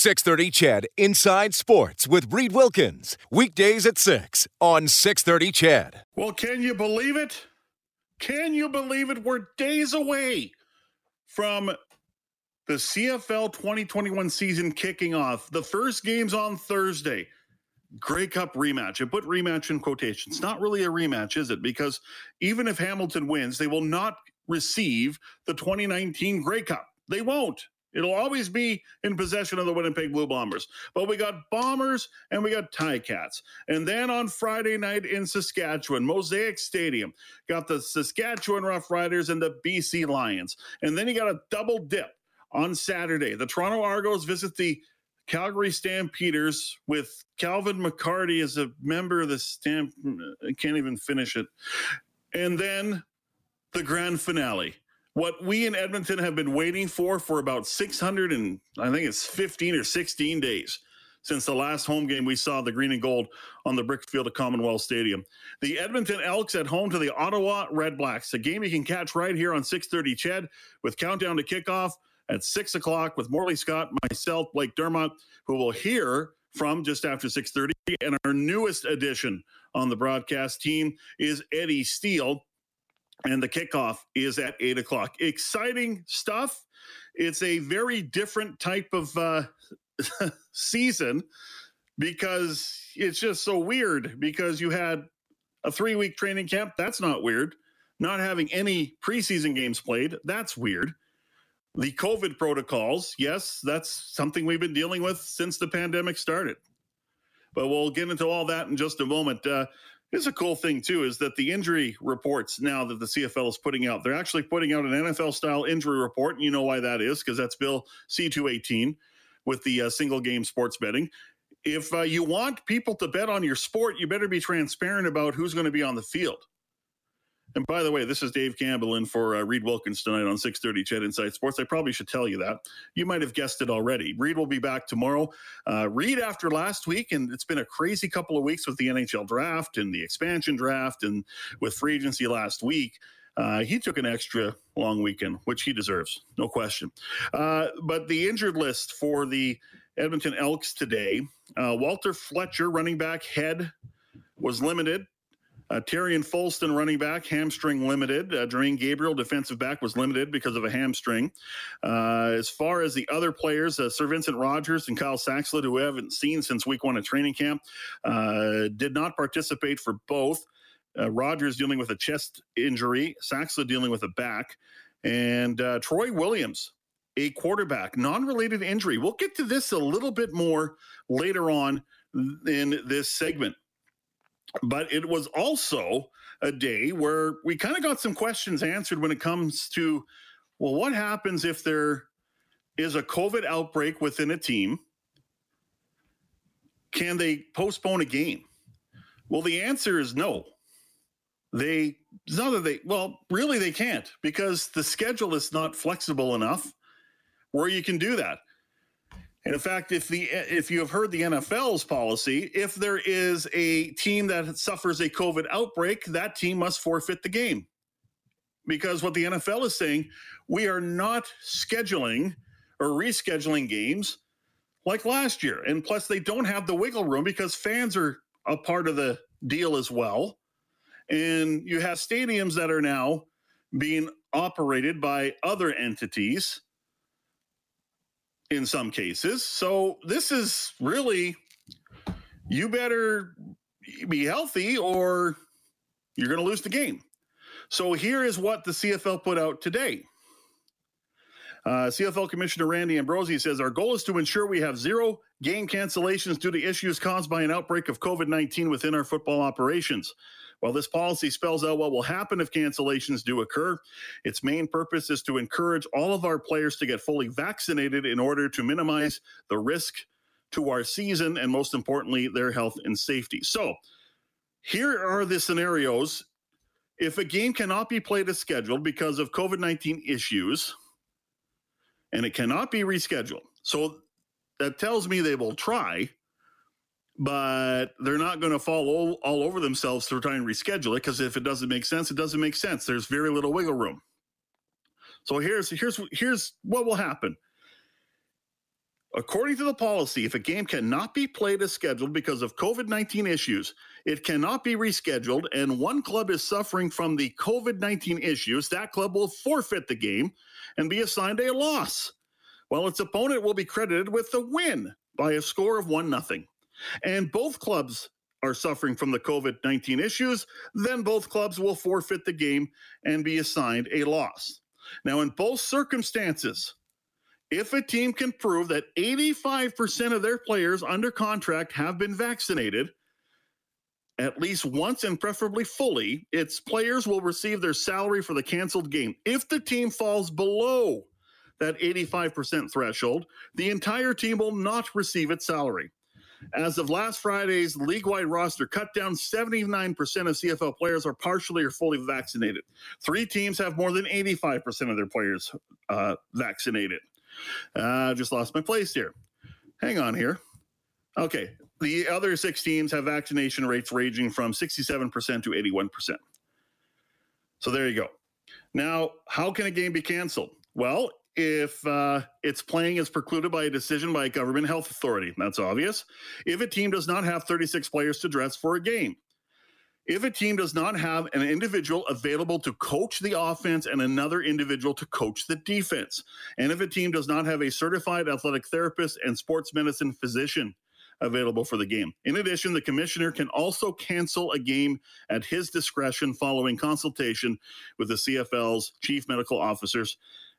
630 CHED Inside Sports with Reed Wilkins. Weekdays at 6 on 630 CHED. Well, can you believe it? Can you believe it? We're days away from the CFL 2021 season kicking off. The first game's on Thursday. Grey Cup rematch. I put rematch in quotations. Not really a rematch, is it? Because even if Hamilton wins, they will not receive the 2019 Grey Cup. They won't. It'll always be in possession of the Winnipeg Blue Bombers. But we got Bombers and we got Ti-Cats. And then on Friday night in Saskatchewan, Mosaic Stadium, got the Saskatchewan Roughriders and the BC Lions. And then you got a double dip on Saturday. The Toronto Argos visit the Calgary Stampeders with Calvin McCarty as a member of the Stamp. I can't even finish it. And then the grand finale what we in Edmonton have been waiting for for about 600 and I think it's 15 or 16 days since the last home game we saw the green and gold on the brick field of Commonwealth Stadium. The Edmonton Elks at home to the Ottawa Redblacks, a game you can catch right here on 630 CHED with countdown to kickoff at 6 o'clock with Morley Scott, myself, Blake Dermott, who will hear from just after 6.30 and our newest addition on the broadcast team is eddie steele and the kickoff is at eight o'clock. Exciting stuff. It's a very different type of uh, season because it's just so weird because you had a three week training camp. That's not weird. Not having any preseason games played. That's weird. The COVID protocols. Yes, that's something we've been dealing with since the pandemic started. But we'll get into all that in just a moment. Uh, Here's a cool thing too is that the injury reports now that the CFL is putting out, they're actually putting out an NFL style injury report, and you know why that is because that's Bill C218 with the uh, single game sports betting. If uh, you want people to bet on your sport, you better be transparent about who's going to be on the field. And by the way, this is Dave Campbell in for uh, Reed Wilkins tonight on 6:30 CHED Inside Sports. I probably should tell you that. You might have guessed it already. Reed will be back tomorrow. Uh, Reed after last week, and it's been a crazy couple of weeks with the NHL draft and the expansion draft, and with free agency last week. Uh, he took an extra long weekend, which he deserves, no question. Uh, but the injured list for the Edmonton Elks today: uh, Walter Fletcher, running back, head was limited uh, Tyrion Folston, running back, hamstring limited. Uh, Gabriel, defensive back, was limited because of a hamstring. Uh, as far as the other players, uh, Sir Vincent Rogers and Kyle Saxelid, who we haven't seen since week one of training camp, uh, did not participate for both. Uh, Rogers dealing with a chest injury, Saxelid dealing with a back, and uh, Troy Williams, a quarterback, non related injury. We'll get to this a little bit more later on in this segment. But it was also a day where we kind of got some questions answered when it comes to, well, what happens if there is a COVID outbreak within a team? Can they postpone a game? Well, the answer is no. They, not that they, well, really they can't because the schedule is not flexible enough where you can do that. And in fact, if the if you have heard the NFL's policy, if there is a team that suffers a COVID outbreak, that team must forfeit the game. Because what the NFL is saying, we are not scheduling or rescheduling games like last year. And plus they don't have the wiggle room because fans are a part of the deal as well. And you have stadiums that are now being operated by other entities in some cases. So this is really you better be healthy or you're going to lose the game. So here is what the CFL put out today. Uh, CFL Commissioner Randy Ambrosie says our goal is to ensure we have zero game cancellations due to issues caused by an outbreak of COVID 19 within our football operations. While this policy spells out what will happen if cancellations do occur, its main purpose is to encourage all of our players to get fully vaccinated in order to minimize the risk to our season and, most importantly, their health and safety. So, here are the scenarios. If a game cannot be played as scheduled because of COVID 19 issues and it cannot be rescheduled, so that tells me they will try but they're not going to fall all, all, over themselves to try and reschedule it because if it doesn't make sense, it doesn't make sense. There's very little wiggle room. So here's here's here's what will happen. According to the policy, if a game cannot be played as scheduled because of COVID 19 issues, it cannot be rescheduled, and one club is suffering from the COVID 19 issues, that club will forfeit the game and be assigned a loss, while its opponent will be credited with the win by a score of 1 0. And both clubs are suffering from the COVID 19 issues, then both clubs will forfeit the game and be assigned a loss. Now, in both circumstances, if a team can prove that 85% of their players under contract have been vaccinated, at least once and preferably fully, its players will receive their salary for the canceled game. If the team falls below that 85% threshold, the entire team will not receive its salary. As of last Friday's league wide roster cut down, 79% of CFL players are partially or fully vaccinated. Three teams have more than 85% of their players uh, vaccinated. I uh, just lost my place here. Hang on here. Okay. The other six teams have vaccination rates ranging from 67% to 81%. So there you go. Now, how can a game be canceled? Well, if uh, it's playing is precluded by a decision by a government health authority, that's obvious. If a team does not have 36 players to dress for a game, if a team does not have an individual available to coach the offense and another individual to coach the defense, and if a team does not have a certified athletic therapist and sports medicine physician available for the game. In addition, the commissioner can also cancel a game at his discretion following consultation with the CFL's chief medical officers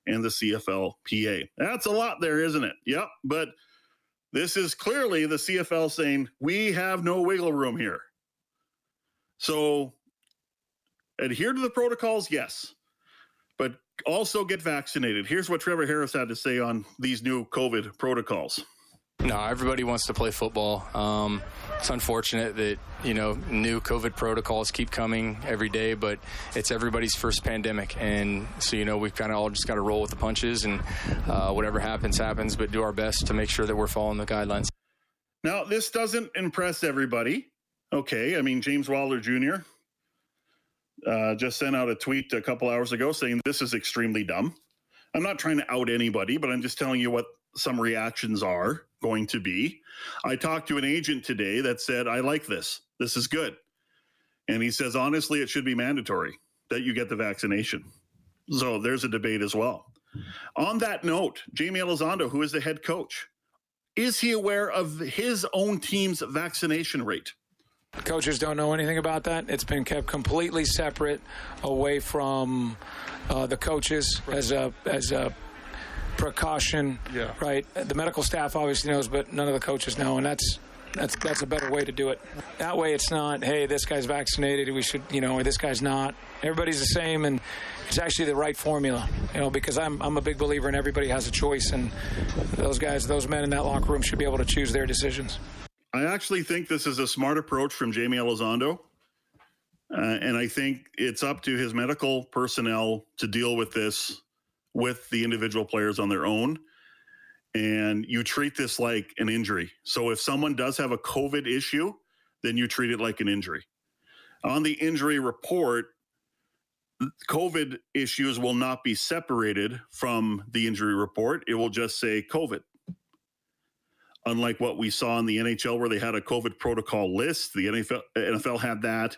and the CFLPA. That's a lot there, isn't it? Yep. But this is clearly the CFL saying we have no wiggle room here. So adhere to the protocols, yes, but also get vaccinated. Here's what Trevor Harris had to say on these new COVID protocols. No, everybody wants to play football. Um, it's unfortunate that you know new COVID protocols keep coming every day, but it's everybody's first pandemic, and so you know we've kind of all just got to roll with the punches, and uh, whatever happens, happens. But do our best to make sure that we're following the guidelines. Now, this doesn't impress everybody okay. I mean, James Wilder Jr. Uh, just sent out a tweet a couple hours ago saying this is extremely dumb. I'm not trying to out anybody, but I'm just telling you what some reactions are going to be. I talked to an agent today that said, I like this. This is good. And he says, honestly, it should be mandatory that you get the vaccination. So there's a debate as well. On that note, Jaime Elizondo, who is the head coach, is he aware of his own team's vaccination rate? Coaches don't know anything about that. It's been kept completely separate away from uh, the coaches as a as a precaution. Yeah. Right. The medical staff obviously knows, but none of the coaches know, and that's that's that's a better way to do it. That way, it's not, hey, this guy's vaccinated, we should, you know, or this guy's not. Everybody's the same, and it's actually the right formula, you know, because I'm I'm a big believer in everybody has a choice, and those guys, those men in that locker room should be able to choose their decisions. I actually think this is a smart approach from Jaime Elizondo. Uh, and I think it's up to his medical personnel to deal with this with the individual players on their own. And you treat this like an injury. So if someone does have a COVID issue, then you treat it like an injury. On the injury report, COVID issues will not be separated from the injury report. It will just say COVID unlike what we saw in the NHL where they had a COVID protocol list. The NFL, NFL had that.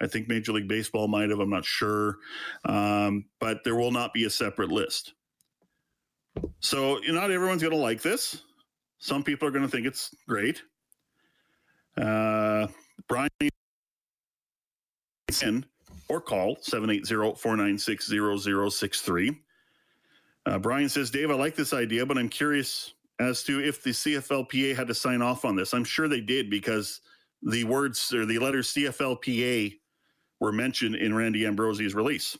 I think Major League Baseball might have, I'm not sure. Um, but there will not be a separate list. So not everyone's going to like this. Some people are going to think it's great. Uh, Brian or call 780-496-0063. Uh, Brian says, Dave, I like this idea, but I'm curious as to if the CFLPA had to sign off on this. I'm sure they did because the words or the letters CFLPA were mentioned in Randy Ambrosie's release.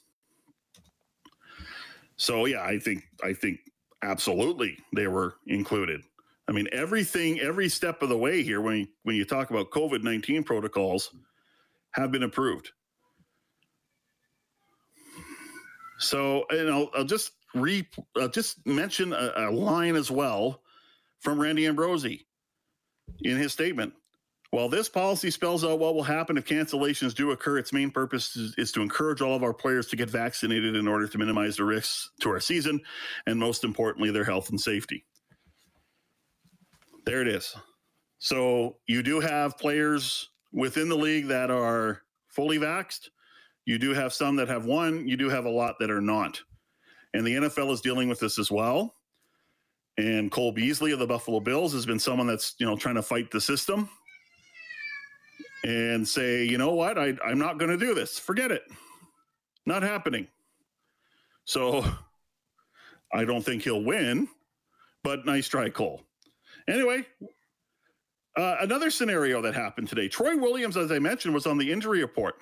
So yeah, I think I think absolutely they were included. I mean, everything, every step of the way here, when you, when you talk about COVID nineteen protocols, have been approved. So, and I'll, I'll just re, I'll just mention a, a line as well from Randy Ambrosie in his statement. While this policy spells out what will happen if cancellations do occur, its main purpose is, is, to encourage all of our players to get vaccinated in order to minimize the risks to our season and, most importantly, their health and safety. There it is. So you do have players within the league that are fully vaxed. You do have some that have one. You do have a lot that are not. And the NFL is dealing with this as well. And Cole Beasley of the Buffalo Bills has been someone that's, you know, trying to fight the system and say, you know what, I, I'm not going to do this. Forget it. Not happening. So I don't think he'll win, but nice try, Cole. Anyway, uh, another scenario that happened today Troy Williams, as I mentioned, was on the injury report.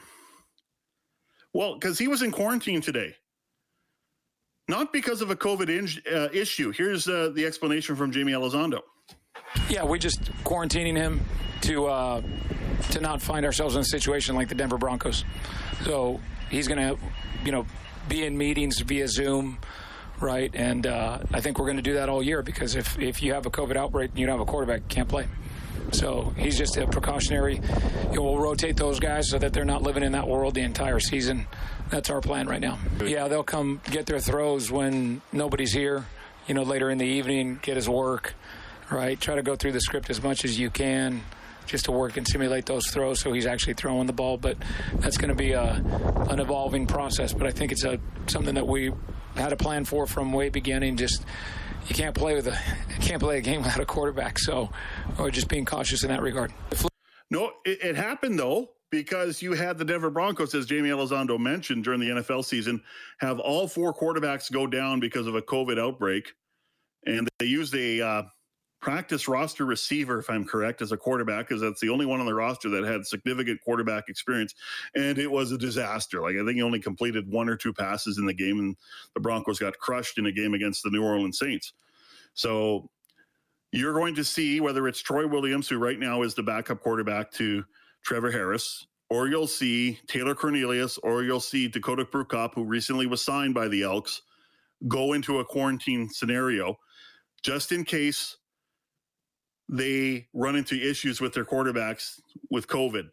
Well, because he was in quarantine today, not because of a COVID in- uh, issue. Here's uh, the explanation from Jaime Elizondo. Yeah, we're just quarantining him to uh, to not find ourselves in a situation like the Denver Broncos. So he's going to, you know, be in meetings via Zoom, right? And uh, I think we're going to do that all year because if if you have a COVID outbreak, you don't have a quarterback, you can't play. So he's just a precautionary. You know, we'll rotate those guys so that they're not living in that world the entire season. That's our plan right now. Yeah, they'll come get their throws when nobody's here. You know, later in the evening, get his work. Right, try to go through the script as much as you can just to work and simulate those throws so he's actually throwing the ball. But that's going to be a, an evolving process. But I think it's a something that we had a plan for from way beginning. Just you can't play with a can't play a game without a quarterback. So we're just being cautious in that regard. No, it, it happened though because you had the Denver Broncos, as Jaime Elizondo mentioned during the NFL season, have all four quarterbacks go down because of a COVID outbreak, and they used a uh, practice roster receiver, if I'm correct, as a quarterback, because that's the only one on the roster that had significant quarterback experience. And it was a disaster. Like, I think he only completed one or two passes in the game, and the Broncos got crushed in a game against the New Orleans Saints. So you're going to see whether it's Troy Williams, who right now is the backup quarterback to Trevor Harris, or you'll see Taylor Cornelius, or you'll see Dakota Prukop, who recently was signed by the Elks, go into a quarantine scenario just in case they run into issues with their quarterbacks with COVID.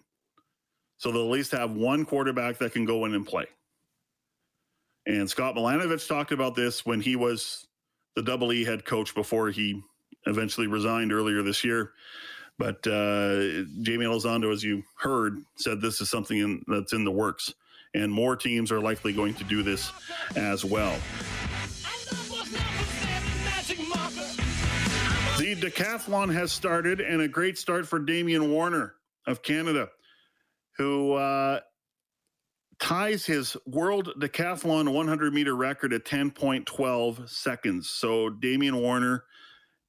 So they'll at least have one quarterback that can go in and play. And Scott Milanovich talked about this when he was the double E head coach before he eventually resigned earlier this year. But uh, Jaime Elizondo, as you heard, said this is something in, that's in the works. And more teams are likely going to do this as well. Decathlon has started, and a great start for Damian Warner of Canada, who uh, ties his world decathlon 100 meter record at 10.12 seconds. So, Damian Warner,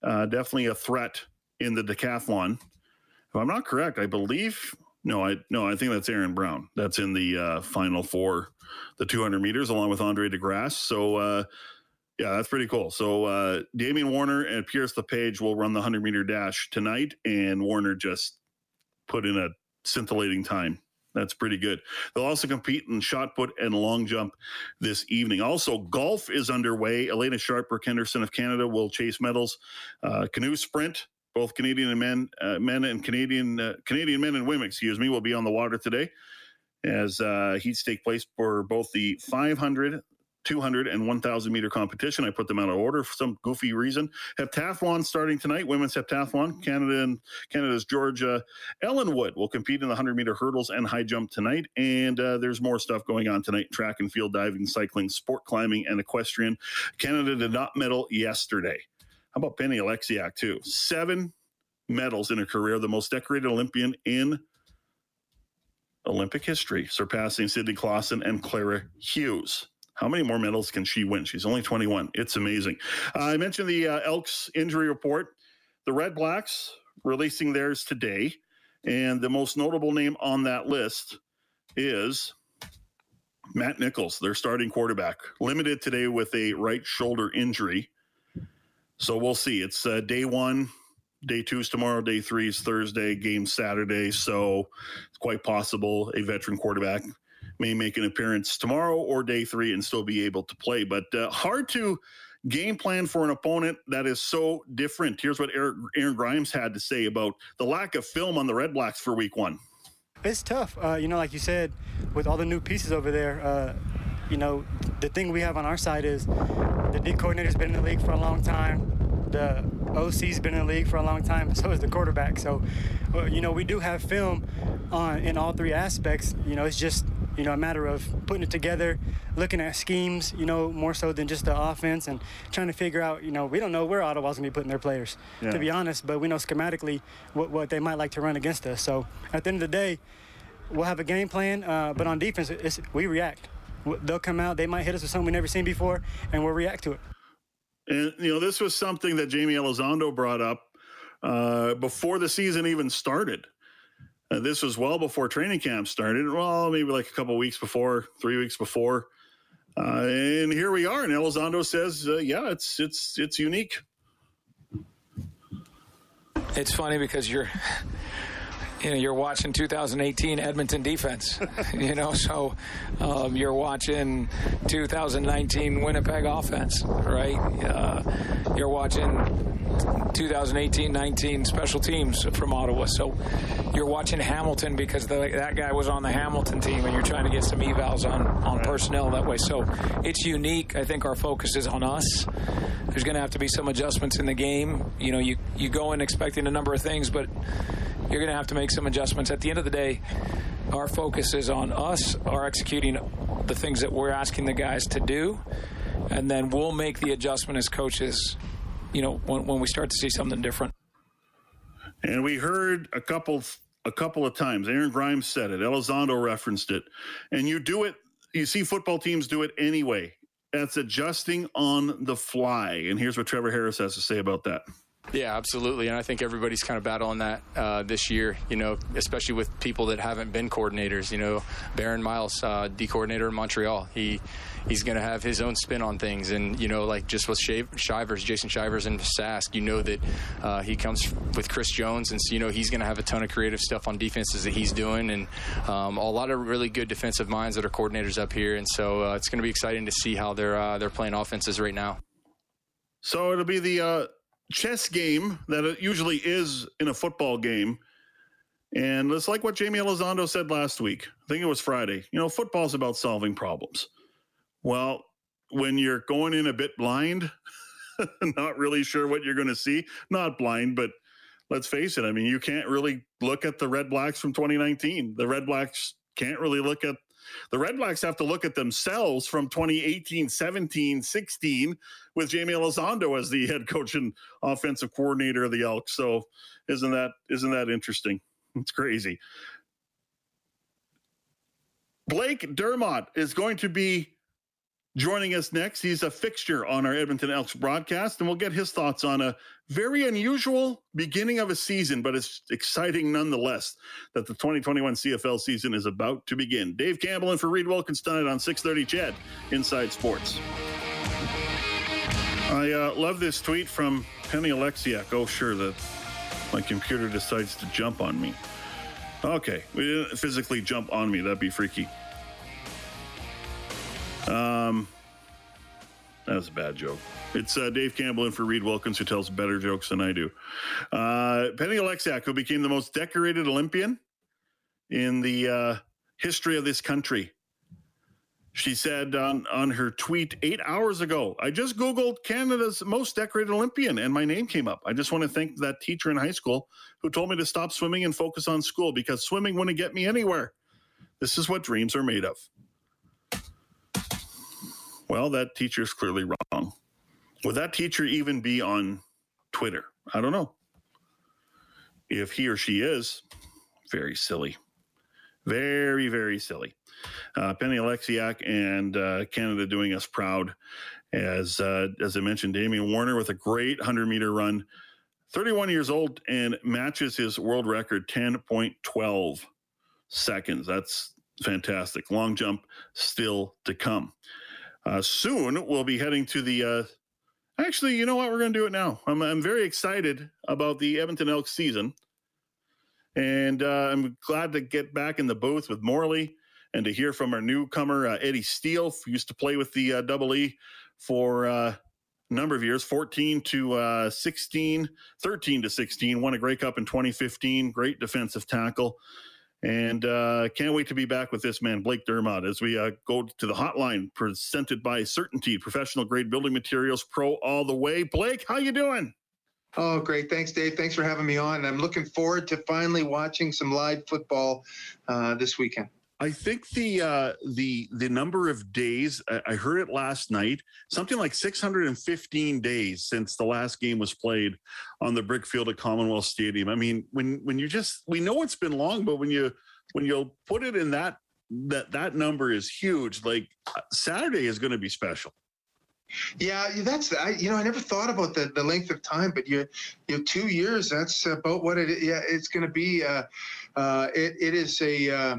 uh, definitely a threat in the decathlon. If I'm not correct, I believe. No, I no, I think that's Aaron Brown. That's in the uh, final four, the 200 meters, along with Andre De Grasse. So uh, yeah, that's pretty cool. So uh, Damian Warner and Pierce LePage will run the 100 meter dash tonight, and Warner just put in a scintillating time. That's pretty good. They'll also compete in shot put and long jump this evening. Also, golf is underway. Alena Sharp, Brooke Henderson of Canada will chase medals. Uh, canoe sprint, both Canadian and men, uh, men and Canadian uh, Canadian men and women, excuse me, will be on the water today as uh, heats take place for both the 500, 200 and 1,000 meter competition. I put them out of order for some goofy reason. Heptathlon starting tonight. Women's heptathlon. Canada and Canada's Georgia Ellenwood will compete in the 100 meter hurdles and high jump tonight. And uh, there's more stuff going on tonight: track and field diving, cycling, sport climbing, and equestrian. Canada did not medal yesterday. How about Penny Oleksiak too? Seven medals in her career, the most decorated Olympian in Olympic history, surpassing Cindy Klassen and Clara Hughes. How many more medals can she win? She's only 21. It's amazing. Uh, I mentioned the uh, Elks injury report. The Red Blacks releasing theirs today. And the most notable name on that list is Matt Nichols, their starting quarterback, limited today with a right shoulder injury. So we'll see. It's uh, day one. Day two is tomorrow. Day three is Thursday. Game Saturday. So it's quite possible a veteran quarterback may make an appearance tomorrow or day three and still be able to play. But uh, hard to game plan for an opponent that is so different. Here's what Aaron Grymes had to say about the lack of film on the Red Blacks for week one. It's tough. Uh, you know, like you said, with all the new pieces over there, uh, you know, the thing we have on our side is the D coordinator's been in the league for a long time. The OC's been in the league for a long time, so is the quarterback. So, you know, we do have film on in all three aspects. You know, it's just you know a matter of putting it together, looking at schemes. You know, more so than just the offense and trying to figure out. You know, we don't know where Ottawa's gonna be putting their players, yeah. to be honest. But we know schematically what what they might like to run against us. So at the end of the day, we'll have a game plan. Uh, but on defense, we react. They'll come out. They might hit us with something we've never seen before, and we'll react to it. And you know, this was something that Jaime Elizondo brought up uh, before the season even started. Uh, this was well before training camp started. Well, maybe like a couple weeks before, three weeks before. Uh, and here we are. And Elizondo says, uh, "Yeah, it's it's it's unique." It's funny because you're you know you're watching 2018 Edmonton defense, you know, so um, you're watching 2019 Winnipeg offense, right? Uh, you're watching 2018-19 special teams from Ottawa, so you're watching Hamilton because the, that guy was on the Hamilton team, and you're trying to get some evals on on personnel that way. So it's unique. I think our focus is on us. There's going to have to be some adjustments in the game. You know, you you go in expecting a number of things, but you're going to have to make some adjustments. At the end of the day, our focus is on us, are executing the things that we're asking the guys to do, and then we'll make the adjustment as coaches. You know, when, when we start to see something different. And we heard a couple a couple of times. Aaron Grymes said it. Elizondo referenced it. And you do it. You see football teams do it anyway. That's adjusting on the fly. And here's what Trevor Harris has to say about that. Yeah, absolutely. And I think everybody's kind of battling that uh, this year, you know, especially with people that haven't been coordinators. You know, Baron Miles, uh, D coordinator in Montreal, he he's going to have his own spin on things. And, you know, like just with Shivers, Jason Shivers and Sask, you know that uh, he comes with Chris Jones. And so, you know, he's going to have a ton of creative stuff on defenses that he's doing. And um, a lot of really good defensive minds that are coordinators up here. And so uh, it's going to be exciting to see how they're, uh, they're playing offenses right now. So it'll be the uh, chess game that it usually is in a football game. And it's like what Jaime Elizondo said last week. I think it was Friday. You know, football's about solving problems. Well, when you're going in a bit blind, not really sure what you're going to see, not blind, but let's face it. I mean, you can't really look at the Red Blacks from 2019. The Red Blacks can't really look at the Red Blacks have to look at themselves from 2018, 17, 16 with Jaime Elizondo as the head coach and offensive coordinator of the Elks. So isn't that isn't that interesting? It's crazy. Blake Dermott is going to be joining us next. He's a fixture on our Edmonton Elks broadcast, and we'll get his thoughts on a very unusual beginning of a season, but it's exciting nonetheless that the 2021 CFL season is about to begin. Dave Campbell and for Reed Wilkins tonight on 6:30 CHED Inside Sports. I uh, love this tweet from Penny Oleksiak. Oh, sure, that my computer decides to jump on me. Okay, we didn't physically jump on me. That'd be freaky. Um, that was a bad joke. It's uh, Dave Campbell in for Reed Wilkins, who tells better jokes than I do. Uh, Penny Oleksiak, who became the most decorated Olympian in the uh, history of this country. She said on, on her tweet eight hours ago, I just Googled Canada's most decorated Olympian and my name came up. I just want to thank that teacher in high school who told me to stop swimming and focus on school because swimming wouldn't get me anywhere. This is what dreams are made of. Well, that teacher's clearly wrong. Would that teacher even be on Twitter? I don't know. If he or she is, very silly. Very, very silly. Uh, Penny Oleksiak and uh, Canada doing us proud. As uh, as I mentioned, Damian Warner with a great 100 meter run, 31 years old, and matches his world record 10.12 seconds. That's fantastic. Long jump still to come. Uh, soon we'll be heading to the. Uh, actually, you know what? We're going to do it now. I'm, I'm very excited about the Edmonton Elks season. And uh, I'm glad to get back in the booth with Morley and to hear from our newcomer, uh, Eddie Steele, who used to play with the uh, Double E for uh, a number of years 14 to uh, 16, 13 to 16. Won a Grey Cup in 2015. Great defensive tackle. And uh, can't wait to be back with this man, Blake Dermott, as we uh, go to the hotline presented by Certainty Professional Grade Building Materials Pro all the way. Blake, how you doing? Oh, great. Thanks, Dave. Thanks for having me on. I'm looking forward to finally watching some live football uh, this weekend. I think the uh, the the number of days I heard it last night, something like 615 days since the last game was played on the brick field at Commonwealth Stadium. I mean, when when you just we know it's been long, but when you when you put it in that that that number is huge. Like Saturday is going to be special. Yeah, that's I. You know, I never thought about the, the length of time, but you, you know, two years. That's about what it. Yeah, it's going to be. Uh, uh, it it is a. Uh,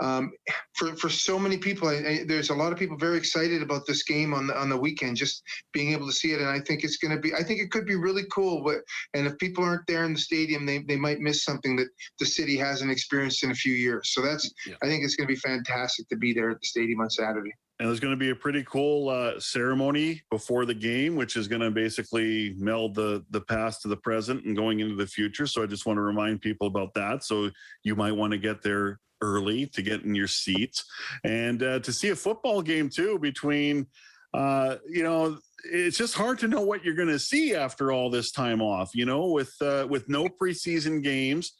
um, for for so many people, I, I, there's a lot of people very excited about this game on the on the weekend, just being able to see it, and I think it's going to be. I think it could be really cool. But and if people aren't there in the stadium, they they might miss something that the city hasn't experienced in a few years. So that's. Yeah. I think it's going to be fantastic to be there at the stadium on Saturday. And there's going to be a pretty cool uh, ceremony before the game, which is going to basically meld the the past to the present and going into the future. So I just want to remind people about that. So you might want to get there early to get in your seats and uh, to see a football game too between uh, you know it's just hard to know what you're going to see after all this time off you know with uh, with no preseason games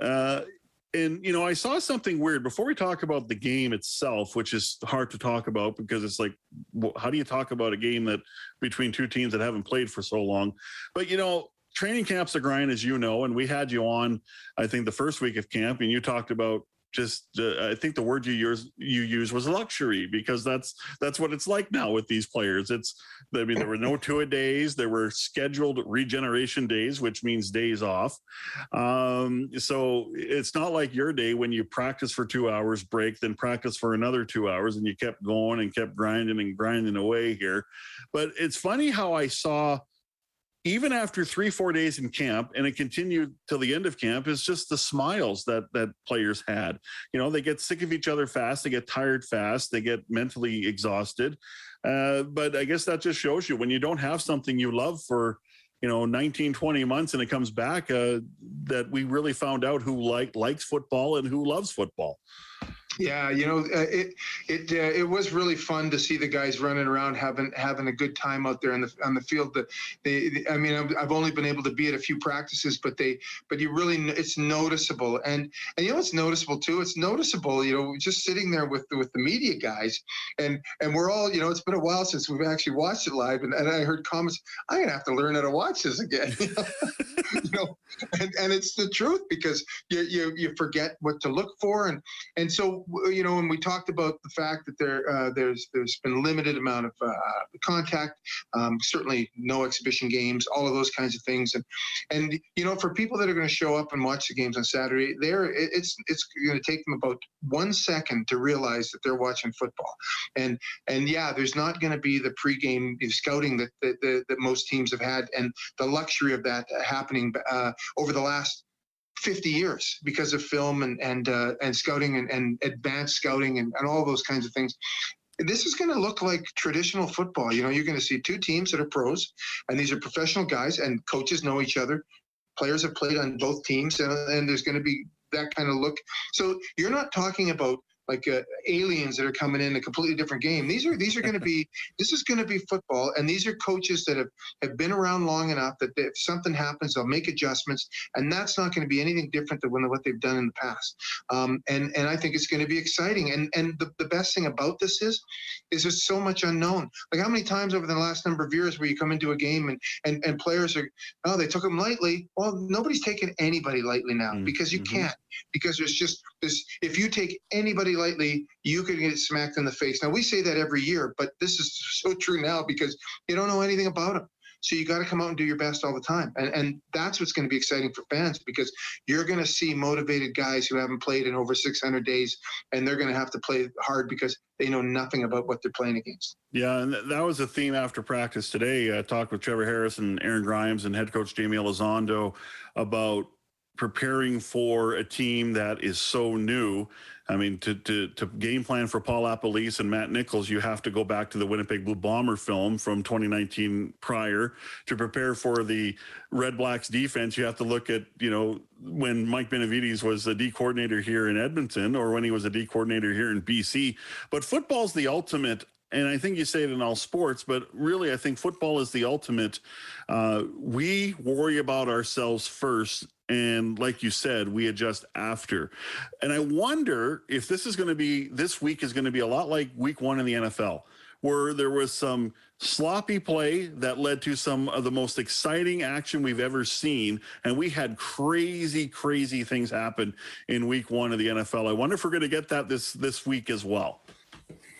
uh, and you know i saw something weird. Before we talk about the game itself which is hard to talk about because it's like how do you talk about a game that between two teams that haven't played for so long? But you know training camp's a grind as you know and we had you on i think the first week of camp and you talked about just uh, I think the word you use you use was luxury because that's that's what it's like now with these players. It's I mean there were no two a days, there were scheduled regeneration days, which means days off. Um, so it's not like your day when you practice for two hours, break, then practice for another two hours, and you kept going and kept grinding and grinding away here. But it's funny how I saw even after three four days in camp and it continued till the end of camp is just the smiles that that players had. You know they get sick of each other fast they get tired fast they get mentally exhausted. Uh, but i guess that just shows you when you don't have something you love for you know 19 20 months and it comes back uh, that we really found out who like likes football and who loves football yeah, you know, uh, it it uh, it was really fun to see the guys running around having having a good time out there on the on the field. The, they, I mean, I've, only been able to be at a few practices, but they but you really it's noticeable, and and you know it's noticeable too. It's noticeable, you know, just sitting there with with the media guys, and and we're all, you know, it's been a while since we've actually watched it live, and, and I heard comments. I'm gonna have to learn how to watch this again, you know, and, and it's the truth because you you you forget what to look for, and and so you know, when we talked about the fact that there uh, there's there's been limited amount of uh, contact, um, certainly no exhibition games, all of those kinds of things, and and you know, for people that are going to show up and watch the games on Saturday, there it's it's going to take them about one second to realize that they're watching football, and and yeah, there's not going to be the pregame scouting that that, that that most teams have had, and the luxury of that happening uh, over the last 50 years because of film and and uh, and scouting and, and advanced scouting and, and all those kinds of things. This is going to look like traditional football. You know you're going to see two teams that are pros and these are professional guys and coaches know each other. Players have played on both teams and, and there's going to be that kind of look. So you're not talking about like uh, aliens that are coming in a completely different game. These are these are going to be this is going to be football, and these are coaches that have have been around long enough that if something happens, they'll make adjustments, and that's not going to be anything different than what they've done in the past. Um, and and I think it's going to be exciting. And and the, the best thing about this is is there's so much unknown. Like how many times over the last number of years where you come into a game and and and players are oh they took them lightly. Well, nobody's taking anybody lightly now mm-hmm. because you mm-hmm. can't because there's just this if you take anybody lightly you could get smacked in the face. Now we say that every year but this is so true now because you don't know anything about them so you got to come out and do your best all the time. And, and that's what's going to be exciting for fans because you're going to see motivated guys who haven't played in over 600 days and they're going to have to play hard because they know nothing about what they're playing against. Yeah and that was a theme after practice today uh, i talked with trevor harris and aaron Grymes and head coach jaime elizondo about preparing for a team that is so new. I mean, to, to, to game plan for Paul LaPolice and Matt Nichols, you have to go back to the Winnipeg Blue Bomber film from 2019 prior. To prepare for the Red Blacks defense, you have to look at, you know, when Mike Benevides was the D coordinator here in Edmonton or when he was a D coordinator here in BC. But football's the ultimate and I think you say it in all sports, but really, I think football is the ultimate. Uh, we worry about ourselves first, and like you said, we adjust after. And I wonder if this is going to be this week is going to be a lot like Week One in the NFL, where there was some sloppy play that led to some of the most exciting action we've ever seen. And we had crazy, crazy things happen in week one of the NFL. I wonder if we're going to get that this this week as well.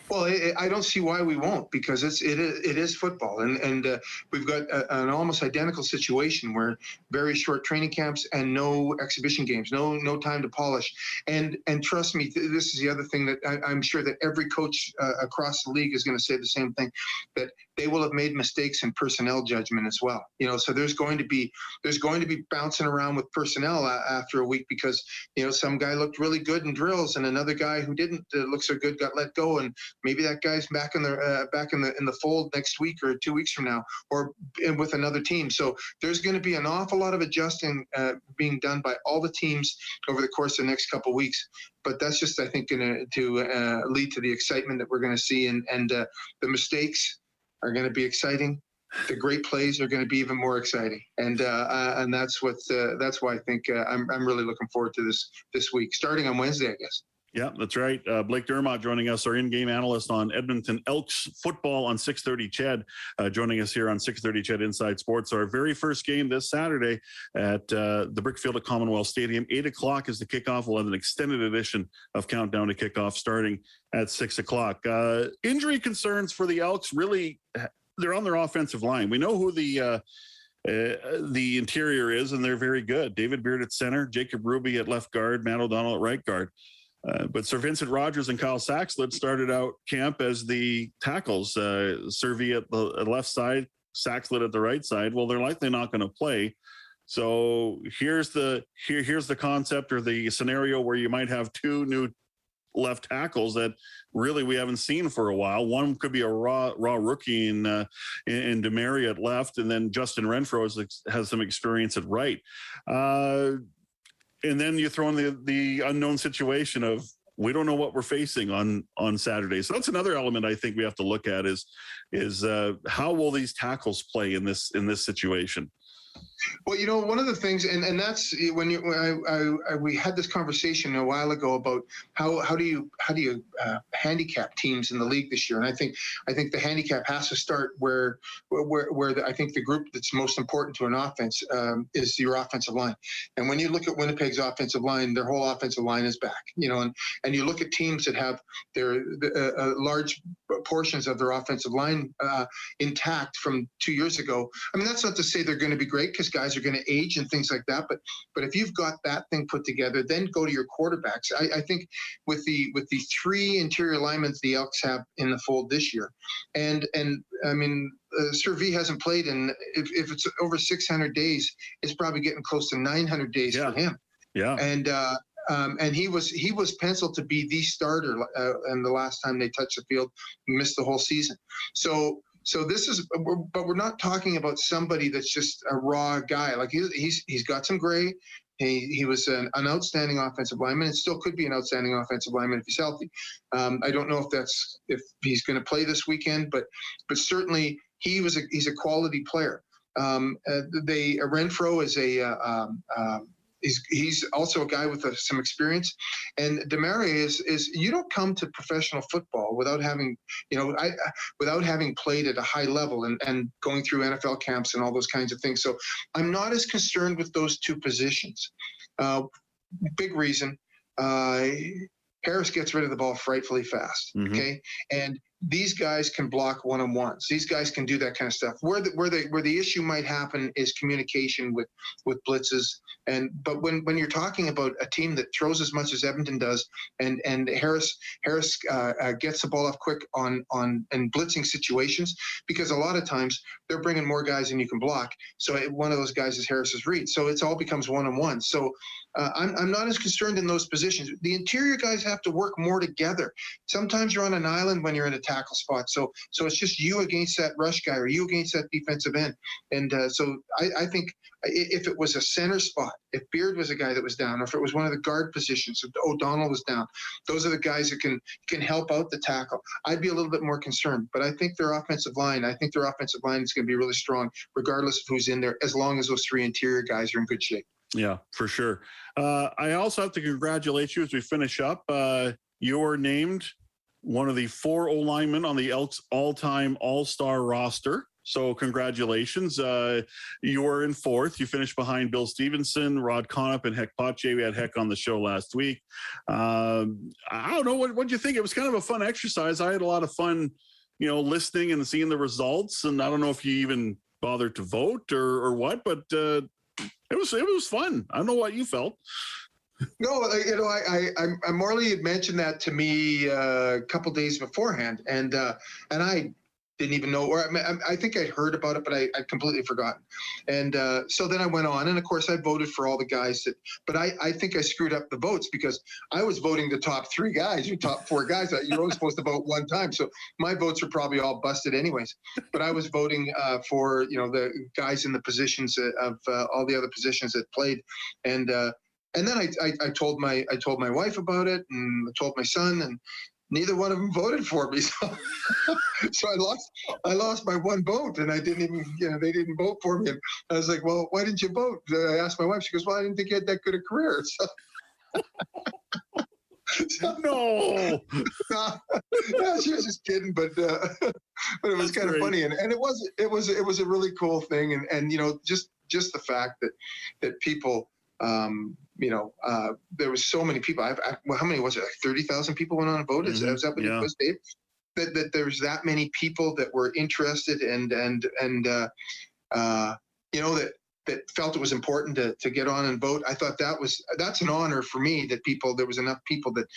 Well, it, I don't see why we won't because it's it is, it is football, and and uh, we've got a, an almost identical situation where very short training camps and no exhibition games, no no time to polish, and and trust me, th- this is the other thing that I, am sure that every coach uh, across the league is going to say the same thing, that they will have made mistakes in personnel judgment as well. You know, so there's going to be there's going to be bouncing around with personnel a- after a week because you know some guy looked really good in drills and another guy who didn't uh, look so good got let go and maybe that guy's back in the uh, back in the in the fold next week or two weeks from now, or with another team. So there's going to be an awful lot of adjusting uh, being done by all the teams over the course of the next couple weeks. But that's just, I think, going to uh, lead to the excitement that we're going to see, and and uh, the mistakes are going to be exciting the great plays are going to be even more exciting, and uh, uh, and that's what uh, that's why I think uh, I'm I'm really looking forward to this this week, starting on Wednesday, I guess. Yeah, that's right. Uh, Blake Dermott joining us, our in-game analyst on Edmonton Elks football on 6:30. CHED uh, joining us here on 6:30 CHED Inside Sports. Our very first game this Saturday at uh, the Brickfield at Commonwealth Stadium. Eight o'clock is the kickoff. We'll have an extended edition of Countdown to Kickoff starting at six o'clock. Uh, injury concerns for the Elks really they're on their offensive line. We know who the uh, uh, the interior is, and they're very good. David Beard at center, Jacob Ruby at left guard, Matt O'Donnell at right guard. Uh, but Sir Vincent Rogers and Kyle Saxelid started out camp as the tackles. Uh, Servy at the left side, Saxelid at the right side. Well, they're likely not going to play. So here's the here here's the concept or the scenario where you might have two new left tackles that really we haven't seen for a while. One could be a raw raw rookie in uh, in Demary at left, and then Justin Renfro has, has some experience at right. Uh, and then you throw in the the unknown situation of we don't know what we're facing on on Saturday. So that's another element I think we have to look at is is uh, how will these tackles play in this in this situation. Well, you know, one of the things, and, and that's when you, when I, I, I, we had this conversation a while ago about how, how do you, how do you uh, handicap teams in the league this year? And I think, I think the handicap has to start where, where, where the, I think the group that's most important to an offense um, is your offensive line. And when you look at Winnipeg's offensive line, their whole offensive line is back, you know, and, and you look at teams that have their uh, uh, large portions of their offensive line uh, intact from two years ago. I mean, that's not to say they're going to be great because guys are going to age and things like that. But but if you've got that thing put together, then go to your quarterbacks. I, I think with the with the three interior linemen the Elks have in the fold this year, and and I mean. Uh, Sir V hasn't played in if, if it's over 600 days, it's probably getting close to 900 days yeah. for him. Yeah. And uh, um, and he was he was penciled to be the starter. Uh, and the last time they touched the field, missed the whole season. So so this is, but we're not talking about somebody that's just a raw guy. Like he's he's, he's got some gray. He, he was an, an outstanding offensive lineman and still could be an outstanding offensive lineman if he's healthy. Um, I don't know if that's if he's going to play this weekend, but but certainly he was a, he's a quality player. Um, uh, they uh, Renfro is a uh, um, um He's, he's also a guy with a, some experience. And Demary is is you don't come to professional football without having you know I without having played at a high level and, and going through NFL camps and all those kinds of things. So I'm not as concerned with those two positions. Uh, big reason. Uh, Harris gets rid of the ball frightfully fast. Mm-hmm. Okay, and these guys can block one on ones. These guys can do that kind of stuff. Where the where the where the issue might happen is communication with with blitzes. And but when when you're talking about a team that throws as much as Edmonton does, and and Harris Harris uh, uh, gets the ball off quick on on in blitzing situations, because a lot of times they're bringing more guys than you can block. So one of those guys is Harris's read. So it's all becomes one on one. So uh, I'm, I'm not as concerned in those positions. The interior guys have to work more together. Sometimes you're on an island when you're in a tackle spot. So so it's just you against that rush guy or you against that defensive end. And uh, so I, I think if it was a center spot, if Beard was a guy that was down, or if it was one of the guard positions, if O'Donnell was down, those are the guys that can can help out the tackle. I'd be a little bit more concerned, but I think their offensive line, I think their offensive line is going to be really strong, regardless of who's in there, as long as those three interior guys are in good shape. Yeah, for sure. Uh, I also have to congratulate you as we finish up. Uh, you were named one of the four O linemen on the Elks all-time All-Star roster. So congratulations. Uh, you were in fourth. You finished behind Bill Stevenson, Rod Connop, and Heck Pothier. We had Heck on the show last week. Um, I don't know. What did you think? It was kind of a fun exercise. I had a lot of fun, you know, listening and seeing the results. And I don't know if you even bothered to vote or, or what, but uh, it was it was fun. I don't know what you felt. No, you know, I, I, I Morley had mentioned that to me uh, a couple days beforehand, and uh, and I didn't even know, or I, I think I'd heard about it, but I, I'd completely forgotten. And uh, so then I went on, and of course I voted for all the guys that, but I, I think I screwed up the votes because I was voting the top three guys, your top four guys. You're only supposed to vote one time, so my votes are probably all busted anyways. But I was voting uh, for you know the guys in the positions of uh, all the other positions that played, and uh, and then I, I, I told my I told my wife about it, and I told my son, and neither one of them voted for me. So, so I lost, I lost my one vote, and I didn't even, you know, they didn't vote for me. And I was like, well, why didn't you vote? I asked my wife. She goes, well, I didn't think you had that good a career. So. so, no, yeah, she was just kidding, but uh, but it was kind of funny, and, and it was it was it was a really cool thing, and and you know just just the fact that that people um, you know, uh, there was so many people. I've, I, well, how many was it? Like thirty thousand people went on a vote. Mm-hmm. is that what yeah. it was, Dave? That, that there's that many people that were interested and and and uh, uh, you know that that felt it was important to, to get on and vote. I thought that was that's an honor for me that people there was enough people that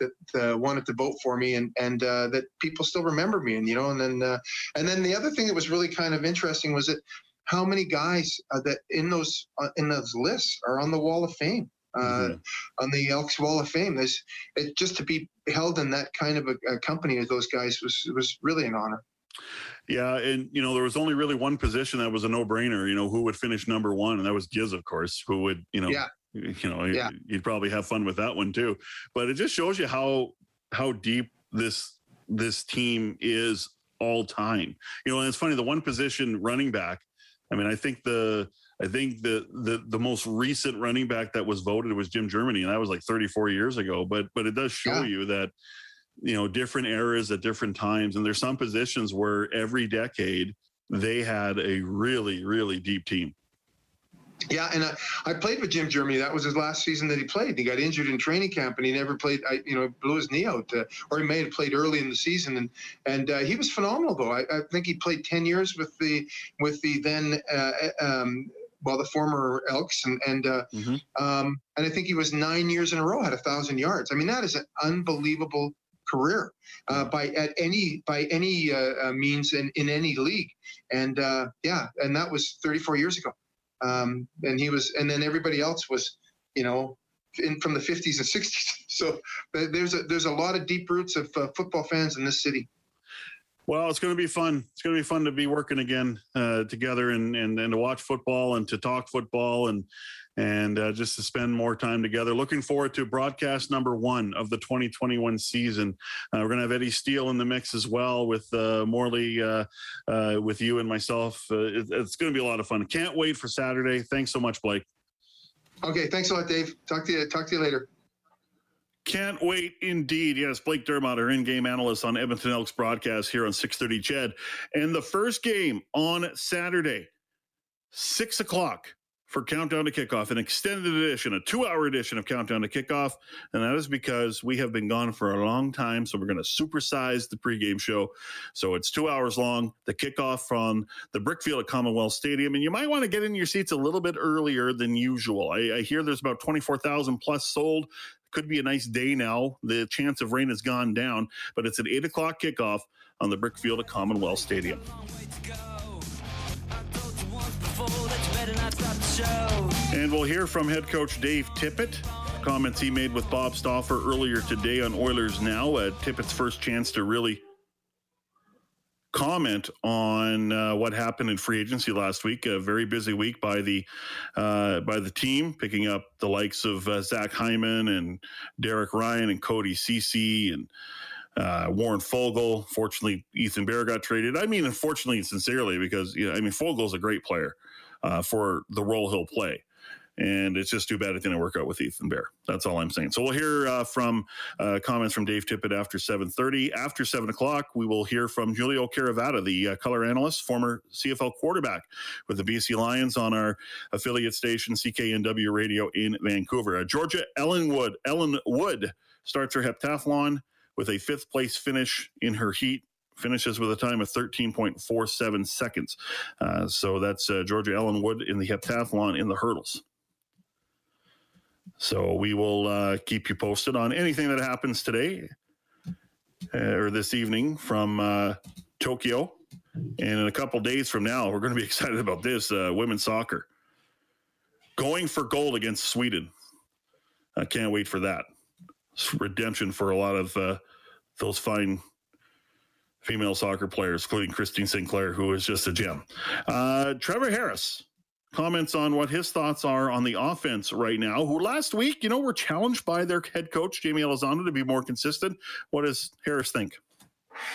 that uh, wanted to vote for me and and uh, that people still remember me and you know and then uh, and then the other thing that was really kind of interesting was that how many guys uh, that in those uh, in those lists are on the Wall of Fame, uh, mm-hmm. on the Elks Wall of Fame. There's it, just to be held in that kind of a, a company as those guys was was really an honor. Yeah, and you know there was only really one position that was a no-brainer. You know who would finish number one, and that was Giz, of course. Who would you know? Yeah. You know, yeah. you'd probably have fun with that one too. But it just shows you how how deep this this team is all time. You know, and it's funny. The one position running back I mean, I think the I think the the the most recent running back that was voted was Jim Germany, and that was like 34 years ago. But but it does show yeah. you that you know different eras at different times, and there's some positions where every decade they had a really really deep team. Yeah, and I, I, played with Jim Germany. That was his last season that he played. He got injured in training camp, and he never played. I, you know, blew his knee out, uh, or he may have played early in the season. And and uh, he was phenomenal, though. I, I, think he played ten years with the with the then. Uh, um, well, the former Elks, and and uh, mm-hmm. um, and I think he was nine years in a row had a thousand yards. I mean, that is an unbelievable career uh, by at any by any uh, uh, means in, in any league. And uh, yeah, and that was 34 years ago. Um, and he was, and then everybody else was, you know, in from the 50s and 60s. So there's a there's a lot of deep roots of uh, football fans in this city. Well, it's going to be fun. It's going to be fun to be working again uh, together and, and and to watch football and to talk football and and uh, just to spend more time together. Looking forward to broadcast number one of the 2021 season. Uh, we're going to have Eddie Steele in the mix as well with uh, Morley, uh, uh, with you and myself. Uh, it, it's going to be a lot of fun. Can't wait for Saturday. Thanks so much, Blake. Okay, thanks a lot, Dave. Talk to you. Talk to you later. Can't wait indeed. Yes, Blake Dermott, our in-game analyst on Edmonton Elks broadcast here on 630 CHED. And the first game on Saturday, 6 o'clock, for Countdown to Kickoff, an extended edition, a two hour edition of Countdown to Kickoff. And that is because we have been gone for a long time. So we're going to supersize the pregame show. So it's two hours long, the kickoff from the Brickfield at Commonwealth Stadium. And you might want to get in your seats a little bit earlier than usual. I, I hear there's about 24,000 plus sold. Could be a nice day now. The chance of rain has gone down, but it's an eight o'clock kickoff on the Brickfield at Commonwealth Stadium. And we'll hear from head coach Dave Tippett. Comments he made with Bob Stauffer earlier today on Oilers Now. Uh, Tippett's first chance to really comment on uh, what happened in free agency last week. A very busy week by the uh, by the team, picking up the likes of uh, Zach Hyman and Derek Ryan and Cody Ceci and uh, Warren Foegele. Fortunately, Ethan Bear got traded. I mean, unfortunately and sincerely, because you know, I mean, Foegele's a great player uh, for the role he'll play. And it's just too bad it didn't work out with Ethan Bear. That's all I'm saying. So we'll hear uh, from uh, comments from Dave Tippett after 7:30. After seven o'clock, we will hear from Giulio Caravatta, the uh, color analyst, former CFL quarterback with the BC Lions, on our affiliate station CKNW Radio in Vancouver. Uh, Georgia Ellenwood. Ellen Wood starts her heptathlon with a fifth place finish in her heat finishes with a time of 13.47 seconds. Uh, so that's uh, Georgia Ellenwood in the heptathlon in the hurdles. So we will uh, keep you posted on anything that happens today uh, or this evening from uh, Tokyo. And in a couple days from now, we're going to be excited about this uh, women's soccer going for gold against Sweden. I can't wait for that. It's redemption for a lot of those fine female soccer players, including Christine Sinclair, who is just a gem. Uh, Trevor Harris comments on what his thoughts are on the offense right now, who last week, you know, were challenged by their head coach, Jaime Elizondo, to be more consistent. What does Harris think?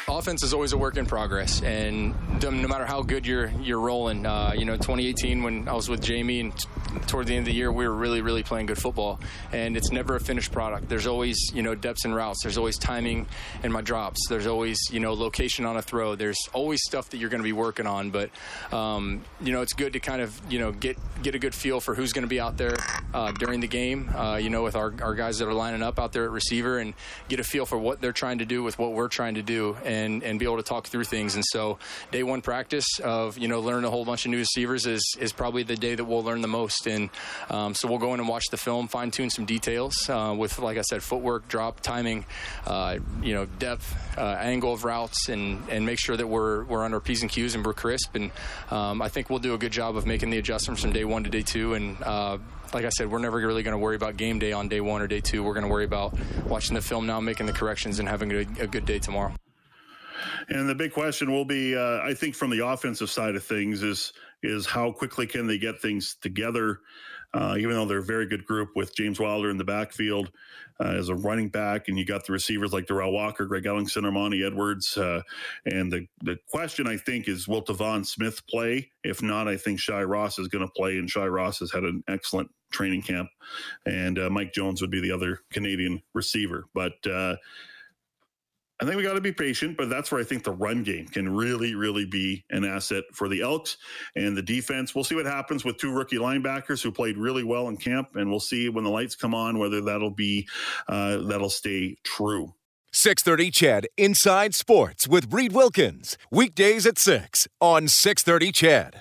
Offense is always a work in progress, and no matter how good you're you're rolling, uh, you know, 2018 when I was with Jaime and t- toward the end of the year, we were really really playing good football, and it's never a finished product. There's always you know depths and routes. There's always timing in my drops. There's always you know location on a throw. There's always stuff that you're going to be working on, but um, you know it's good to kind of you know get get a good feel for who's going to be out there uh, during the game. Uh, you know, with our our guys that are lining up out there at receiver, and get a feel for what they're trying to do with what we're trying to do and and be able to talk through things. And so, day one practice of you know learning a whole bunch of new receivers is is probably the day that we'll learn the most. And um, so we'll go in and watch the film, fine tune some details uh, with, like I said, footwork, drop, timing, uh, you know, depth, uh, angle of routes, and and make sure that we're we're on our p's and q's and we're crisp. And um, I think we'll do a good job of making the adjustments from day one to day two. And uh, like I said, we're never really going to worry about game day on day one or day two. We're going to worry about watching the film now, making the corrections, and having a, a good day tomorrow. And the big question will be, uh, I think, from the offensive side of things, is is how quickly can they get things together? Uh, even though they're a very good group with James Wilder in the backfield uh, as a running back, and you got the receivers like Derel Walker, Greg Ellingson, Armani Edwards. Uh, and the, the question, I think, is will Devon Smith play? If not, I think Shai Ross is going to play, and Shai Ross has had an excellent training camp. And uh, Mike Jones would be the other Canadian receiver. But uh, I think we got to be patient, but that's where I think the run game can really, really be an asset for the Elks and the defense. We'll see what happens with two rookie linebackers who played really well in camp, and we'll see when the lights come on whether that'll be uh, that'll stay true. 630 CHED Inside Sports with Reid Wilkins. Weekdays at 6 on 630 CHED.